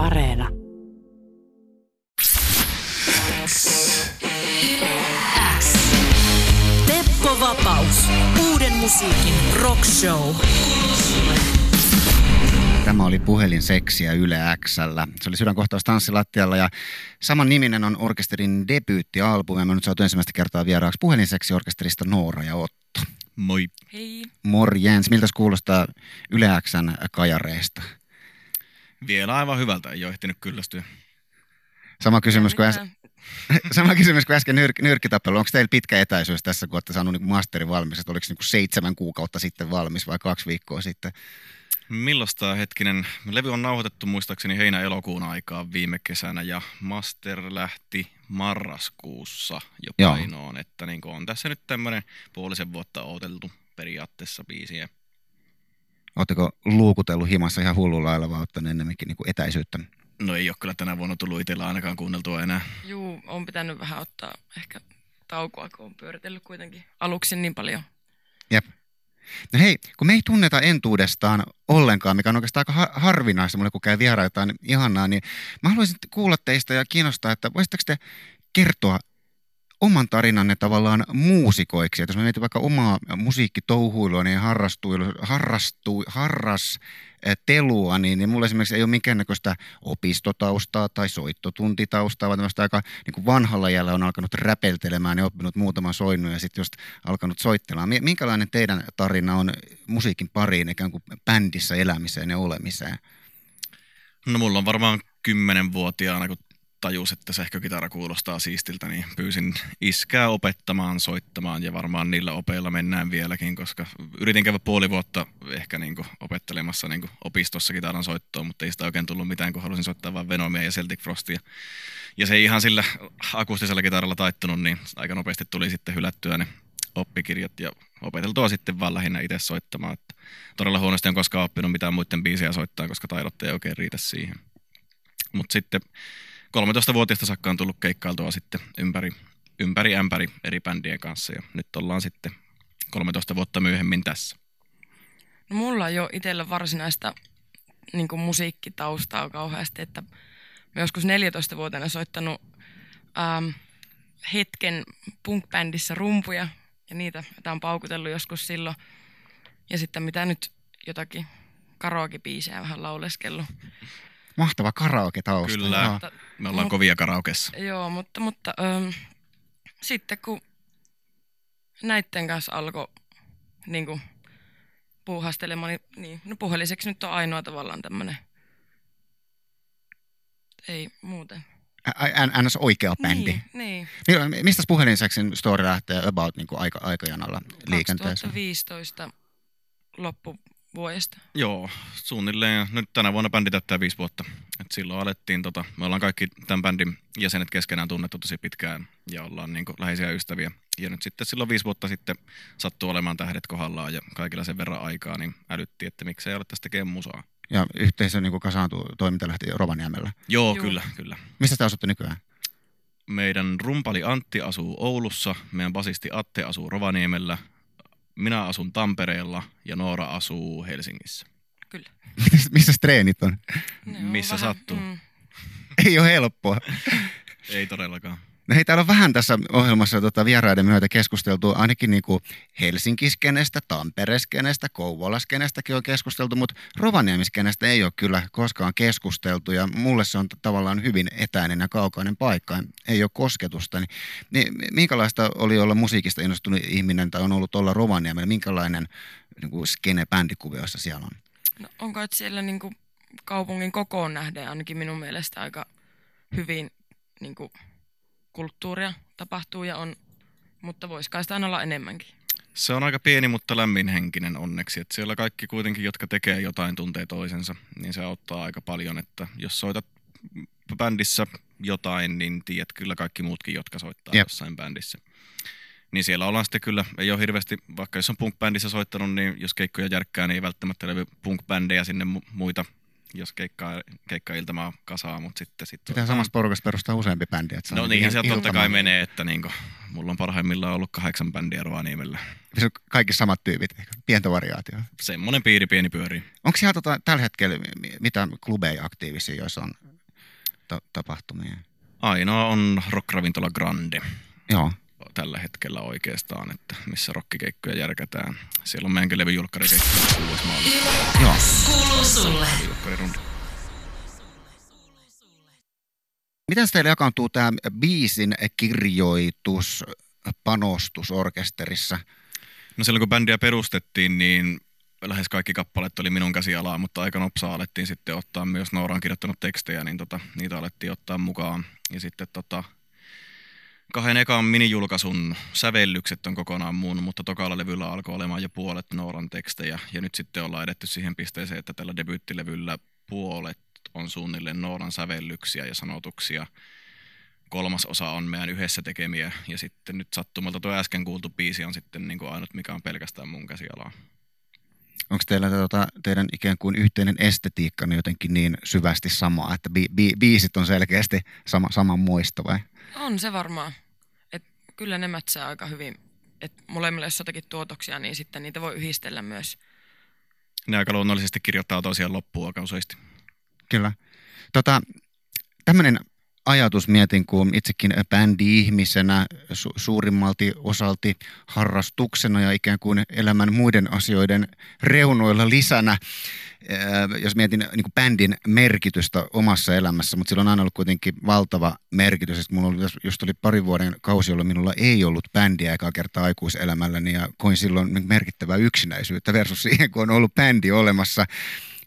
Areena. Teppo Vapaus. Uuden musiikin rock show. Tämä oli puhelin seksiä Yle Xllä. Se oli sydänkohtaus tanssilattialla ja saman niminen on orkesterin debyyttialbumi. Mä nyt saatu ensimmäistä kertaa vieraaksi puhelin seksi orkesterista Noora ja Otto. Moi. Hei. Morjens, miltä kuulostaa Yle Xn kajareista? Vielä aivan hyvältä, ei ole ehtinyt kyllästyä. Sama kysymys kuin, äs- sama kysymys kuin äsken nyr- nyrkkitappelu. Onko teillä pitkä etäisyys tässä, kun olette saanut niin masterin valmis? Että oliko se niin seitsemän kuukautta sitten valmis vai kaksi viikkoa sitten? Millaista hetkinen, levy on nauhoitettu muistaakseni heinä-elokuun aikaa viime kesänä ja master lähti marraskuussa jo Joo. painoon, että niin on tässä nyt tämmöinen puolisen vuotta odoteltu periaatteessa biisiä. Oletteko luukutellut himassa ihan hullulla lailla vai ottanut enemmänkin niin kuin etäisyyttä? No ei ole kyllä tänä vuonna tullut itsellä ainakaan kuunneltua enää. Juu, on pitänyt vähän ottaa ehkä taukoa, kun on pyöritellyt kuitenkin aluksi niin paljon. Jep. No hei, kun me ei tunneta entuudestaan ollenkaan, mikä on oikeastaan aika ha- harvinaista mulle, kun käy vieraita, niin ihanaa, niin mä haluaisin kuulla teistä ja kiinnostaa, että voisitteko te kertoa oman tarinanne tavallaan muusikoiksi. Että jos mä mietin vaikka omaa musiikkitouhuilua niin harrastuilu, harrastu, harras eh, telua, niin, niin mulla esimerkiksi ei ole minkäännäköistä opistotaustaa tai soittotuntitaustaa, vaan tämmöistä aika niin kuin vanhalla jällä on alkanut räpeltelemään ja oppinut muutaman soinnun ja sitten just alkanut soittelemaan. Mi- Minkälainen teidän tarina on musiikin pariin ikään kuin bändissä elämiseen ja olemiseen? No mulla on varmaan kymmenenvuotiaana, kun tajus, että sähkökitara kuulostaa siistiltä, niin pyysin iskää opettamaan, soittamaan ja varmaan niillä opeilla mennään vieläkin, koska yritin käydä puoli vuotta ehkä niin kuin opettelemassa niin kuin opistossa kitaran soittoa, mutta ei sitä oikein tullut mitään, kun halusin soittaa vain Venomia ja Celtic Frostia. Ja se ei ihan sillä akustisella kitaralla taittunut, niin aika nopeasti tuli sitten hylättyä ne oppikirjat ja opeteltua sitten vaan lähinnä itse soittamaan. Että todella huonosti on koskaan oppinut mitään muiden biisejä soittaa, koska taidot ei oikein riitä siihen. Mutta sitten 13-vuotiaasta saakka on tullut keikkailtua sitten ympäri, ympäri ämpäri eri bändien kanssa ja nyt ollaan sitten 13 vuotta myöhemmin tässä. No mulla ei ole itsellä varsinaista niin musiikkitaustaa kauheasti, että mä joskus 14-vuotiaana soittanut ähm, hetken punk-bändissä rumpuja ja niitä mitä on paukutellut joskus silloin. Ja sitten mitä nyt jotakin karaoke-biisejä vähän lauleskellut. Mahtava karaoke-tausta. Kyllä. Joo. Me ollaan Mut- kovia karaokessa. joo, mutta, mutta ähm, sitten kun näitten kanssa alkoi niin kuin, puuhastelemaan, niin, niin no puheliseksi nyt on ainoa tavallaan tämmöinen. Ei muuten. NS oikea bändi. Niin, niin. Niin, Mistä puhelinseksin story lähtee about niin kuin aika, aikajanalla liikenteessä? 2015 loppuvuodesta. Joo, suunnilleen. Nyt tänä vuonna bändi täyttää viisi vuotta. Et silloin alettiin, tota, me ollaan kaikki tämän bändin jäsenet keskenään tunnettu tosi pitkään ja ollaan niin läheisiä ystäviä. Ja nyt sitten silloin viisi vuotta sitten sattuu olemaan tähdet kohdallaan ja kaikilla sen verran aikaa, niin älyttiin, että miksei alettaisi tekemään musaa. Ja yhteisö niin kuin kasaantui, toiminta lähti Rovaniemellä. Joo, Juu. kyllä, kyllä. Mistä te asutte nykyään? Meidän rumpali Antti asuu Oulussa, meidän basisti Atte asuu Rovaniemellä, minä asun Tampereella ja Noora asuu Helsingissä. Kyllä. Missä treenit on? Ne on Missä sattuu. Mm, Ei ole helppoa. Ei todellakaan. No hei, täällä on vähän tässä ohjelmassa tota, vieraiden myötä keskusteltu ainakin niin kuin Helsinki-skenestä, Tampere-skenestä, Kouvola-skenestäkin on keskusteltu, mutta Rovaniemi-skenestä ei ole kyllä koskaan keskusteltu ja mulle se on tavallaan hyvin etäinen ja kaukainen paikka, ei ole kosketusta. Niin, niin minkälaista oli olla musiikista innostunut ihminen tai on ollut olla Rovaniemellä, minkälainen niin kuin skene-bändikuvioissa siellä on? No, onko siellä niin kuin kaupungin kokoon nähden ainakin minun mielestä aika hyvin niin kuin kulttuuria tapahtuu ja on, mutta voisikaan sitä aina olla enemmänkin. Se on aika pieni, mutta lämminhenkinen onneksi. Että siellä kaikki kuitenkin, jotka tekee jotain, tuntee toisensa, niin se auttaa aika paljon. Että jos soitat bändissä jotain, niin tiedät kyllä kaikki muutkin, jotka soittaa Jep. Jossain bändissä. Niin siellä ollaan sitten kyllä, ei ole hirveästi, vaikka jos on punk-bändissä soittanut, niin jos keikkoja järkkää, niin ei välttämättä levy punk-bändejä sinne mu- muita, jos keikkaa, keikkailtamaa kasaa, mutta sitten... sitten Pitää samassa porukassa perustaa useampi bändi. Että No ihan se totta kai menee, että niinku, mulla on parhaimmillaan ollut kahdeksan bändiä Rovaniemellä. Se on kaikki samat tyypit, pientä variaatioa. Semmoinen piiri pieni pyörii. Onko siellä tota, tällä hetkellä mi- mitä klubeja aktiivisia, joissa on ta- tapahtumia? Ainoa on Rock-ravintola Grande Joo. Tällä hetkellä oikeastaan, että missä rokkikeikkoja järkätään. Siellä on meidänkin levyjulkkarikeikkoja 6. maaliskuuta. Joo. Kuuluu sulle. Julkkarirundi. Miten teille jakaantuu tämä biisin kirjoitus, panostus orkesterissa? No silloin kun bändiä perustettiin, niin lähes kaikki kappaleet oli minun käsialaa, mutta aika nopsaa alettiin sitten ottaa myös Noora on kirjoittanut tekstejä, niin tota, niitä alettiin ottaa mukaan. Ja sitten tota, kahden ekan minijulkaisun sävellykset on kokonaan mun, mutta tokalla levyllä alkoi olemaan jo puolet Nooran tekstejä. Ja nyt sitten ollaan edetty siihen pisteeseen, että tällä debyyttilevyllä puolet on suunnilleen Nooran sävellyksiä ja sanotuksia. Kolmas osa on meidän yhdessä tekemiä ja sitten nyt sattumalta tuo äsken kuultu biisi on sitten niin kuin ainut, mikä on pelkästään mun käsialaa. Onko teillä tota, teidän ikään kuin yhteinen estetiikka jotenkin niin syvästi sama, että bi- bi- biisit on selkeästi sama, saman muista vai? On se varmaan. Et kyllä ne mätsää aika hyvin. Et molemmille jos jotakin tuotoksia, niin sitten niitä voi yhdistellä myös. Ne aika luonnollisesti kirjoittaa tosiaan loppuun aika useasti. Kyllä. Tota, tämmöinen ajatus mietin, kun itsekin bändi-ihmisenä su- suurimmalti osalti harrastuksena ja ikään kuin elämän muiden asioiden reunoilla lisänä, jos mietin niin kuin bändin merkitystä omassa elämässä, mutta sillä on aina ollut kuitenkin valtava merkitys. Et mulla oli, just oli pari vuoden kausi, jolloin minulla ei ollut bändiä ekaa kertaa aikuiselämälläni ja koin silloin merkittävää yksinäisyyttä versus siihen, kun on ollut bändi olemassa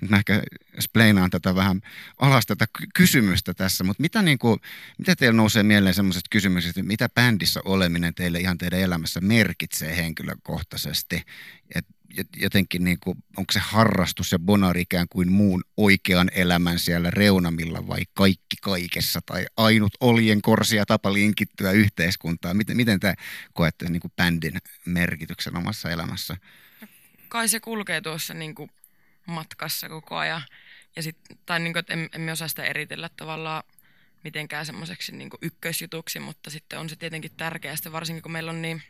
nyt mä ehkä spleinaan tätä vähän alas tätä ky- kysymystä tässä, mutta mitä, niin kuin, mitä teillä nousee mieleen sellaiset kysymykset, että mitä bändissä oleminen teille ihan teidän elämässä merkitsee henkilökohtaisesti? Et jotenkin niin kuin, onko se harrastus ja bonari ikään kuin muun oikean elämän siellä reunamilla vai kaikki kaikessa tai ainut oljen korsia tapa linkittyä yhteiskuntaan? Miten, miten te koette niin kuin bändin merkityksen omassa elämässä? Kai se kulkee tuossa niin kuin matkassa koko ajan. Ja sit, tai niin kuin, että emme osaa sitä eritellä tavallaan mitenkään semmoiseksi niin ykkösjutuksi, mutta sitten on se tietenkin tärkeää, varsinkin kun meillä on niin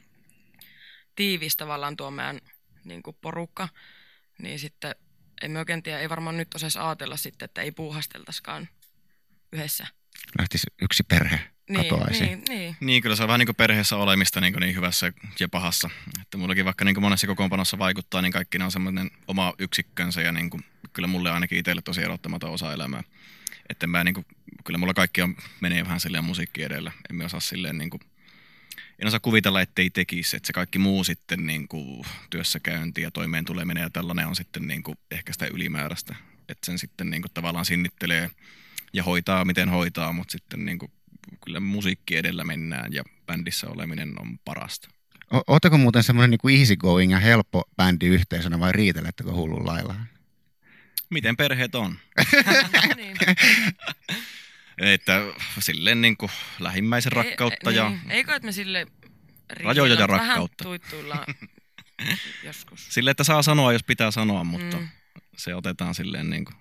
tiivis tavallaan tuo meidän niin kuin porukka, niin sitten emme oikein tiedä, ei varmaan nyt osaisi ajatella sitten, että ei puuhasteltaisikaan yhdessä. Lähtisi yksi perhe katoaisi. Niin, niin, Niin, kyllä se on vähän niin kuin perheessä olemista niin, kuin niin hyvässä ja pahassa. Että mullakin vaikka niin kuin monessa kokoonpanossa vaikuttaa, niin kaikki ne on semmoinen oma yksikkönsä ja niin kuin, kyllä mulle ainakin itselle tosi erottamaton osa elämää. Että mä niin kuin, kyllä mulla kaikki on, menee vähän silleen musiikki edellä. Emme osaa silleen niin kuin, en osaa kuvitella, ettei tekisi, että se kaikki muu sitten niin kuin työssäkäynti ja toimeen tuleminen ja tällainen on sitten niin kuin ehkä sitä ylimääräistä. Että sen sitten niin kuin tavallaan sinnittelee ja hoitaa miten hoitaa, mutta sitten niin kuin kyllä musiikki edellä mennään ja bändissä oleminen on parasta. O- Oletteko muuten semmoinen niin easy going ja helppo bändi yhteisönä vai riitelettekö hullun lailla? Miten perheet on? niin. Että silleen niin kuin lähimmäisen rakkautta ei, ja Niin. Eikö, että me sille Rajoja ja rakkautta. Vähän joskus. sille, että saa sanoa, jos pitää sanoa, mutta Mm. se otetaan silleen niin kuin,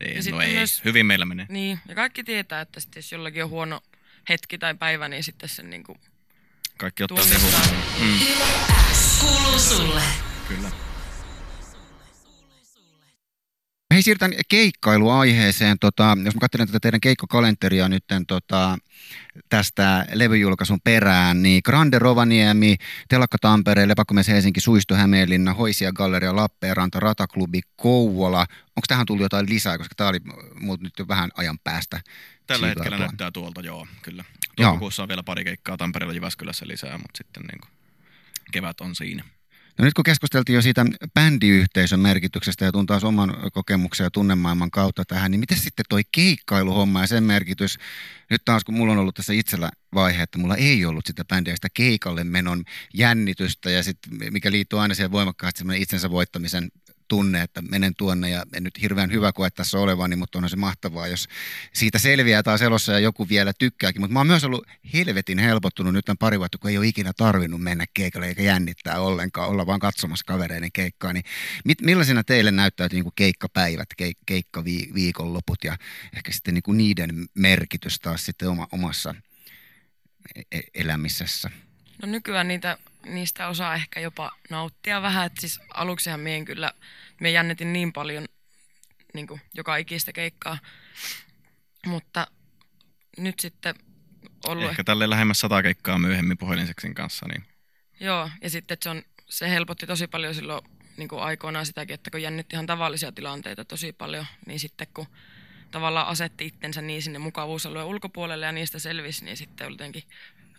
ei, Ja no ei, myös- hyvin meillä menee. Niin, ja kaikki tietää, että sitten jos jollakin on huono hetki tai päivä, niin sitten sen niin kuin Kaikki ottaa se tunnistaa. huomioon. Mm, Kuuluu sulle. kyllä. Hei, siirrytään keikkailuaiheeseen. Tota, jos mä katselen tätä teidän keikkakalenteria nyt tota, tästä levyjulkaisun perään, niin Grande Rovaniemi, Telakka Tampere, Lepakomies Helsinki, Suisto Hämeenlinna, Hoisia Galleria Lappeenranta, Rataklubi Kouvola. Onko tähän tullut jotain lisää, koska tämä oli mulla nyt jo vähän ajan päästä. Tällä hetkellä tuon. näyttää tuolta, joo, kyllä. Toukokuussa on vielä pari keikkaa Tampereella Jyväskylässä lisää, mutta sitten niin kuin, kevät on siinä. No nyt kun keskusteltiin jo siitä bändiyhteisön merkityksestä ja tuntuu taas oman kokemuksen ja tunnemaailman kautta tähän, niin miten sitten toi keikkailuhomma ja sen merkitys, nyt taas kun mulla on ollut tässä itsellä vaihe, että mulla ei ollut sitä bändiä, sitä keikalle menon jännitystä ja sitten mikä liittyy aina siihen voimakkaasti itsensä voittamisen tunne, että menen tuonne ja en nyt hirveän hyvä koe tässä olevani, mutta onhan se mahtavaa, jos siitä selviää taas elossa ja joku vielä tykkääkin. Mutta mä oon myös ollut helvetin helpottunut nyt tämän pari vuotta, kun ei ole ikinä tarvinnut mennä keikalle eikä jännittää ollenkaan, olla vaan katsomassa kavereiden keikkaa. Niin mit, millaisina teille näyttäytyy niin kuin keikkapäivät, keik, keikkaviikonloput ja ehkä sitten niin kuin niiden merkitys taas sitten oma, omassa e- e- elämisessä? No nykyään niitä, niistä osaa ehkä jopa nauttia vähän. Et siis aluksihan mien kyllä, me jännitin niin paljon niin kuin joka ikistä keikkaa. Mutta nyt sitten ollut... Ehkä tälle lähemmäs sata keikkaa myöhemmin puhelinseksin kanssa, niin Joo, ja sitten että se, on, se helpotti tosi paljon silloin niin kuin aikoinaan sitäkin, että kun jännitti ihan tavallisia tilanteita tosi paljon, niin sitten kun tavallaan asetti itsensä niin sinne mukavuusalueen ulkopuolelle ja niistä selvisi, niin sitten jotenkin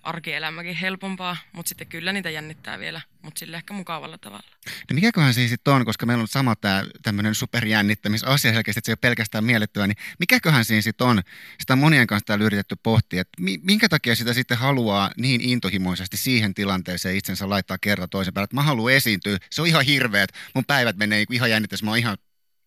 arkielämäkin helpompaa, mutta sitten kyllä niitä jännittää vielä, mutta sille ehkä mukavalla tavalla. No mikäköhän se sitten on, koska meillä on sama tämä tämmöinen superjännittämisasia selkeästi, että se ei ole pelkästään miellyttävää, niin mikäköhän siinä sitten on? Sitä on monien kanssa täällä yritetty pohtia, että mi- minkä takia sitä sitten haluaa niin intohimoisesti siihen tilanteeseen itsensä laittaa kerran toisen päälle, että mä haluan esiintyä, se on ihan hirveä, että mun päivät menee ihan jännittäessä, mä oon ihan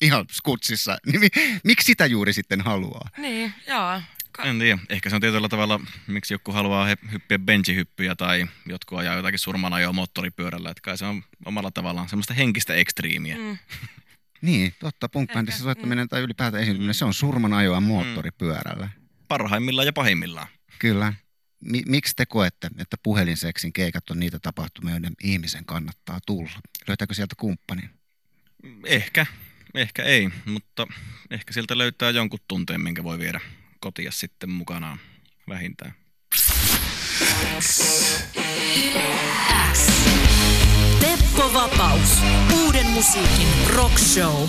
ihan skutsissa, niin mi- miksi sitä juuri sitten haluaa? Niin, joo. Ka- en tiedä. Ehkä se on tietyllä tavalla, miksi joku haluaa he- hyppiä benchihyppyjä tai jotkut ajaa jotakin surman ajoa moottoripyörällä. Että kai se on omalla tavallaan semmoista henkistä ekstriimiä. mm, Niin, totta, punkbändissä Ehkä, soittaminen tai ylipäätään esiintyminen, se on surman ajoa moottoripyörällä. Parhaimmillaan ja pahimmillaan. Kyllä. Mi- miksi te koette, että puhelinseksin keikat on niitä tapahtumia, joiden ihmisen kannattaa tulla? Löytääkö sieltä kumppanin? Ehkä, ehkä ei, mutta ehkä sieltä löytää jonkun tunteen, minkä voi viedä kotia sitten mukanaan vähintään. Teppo Vapaus. Uuden musiikin rock show.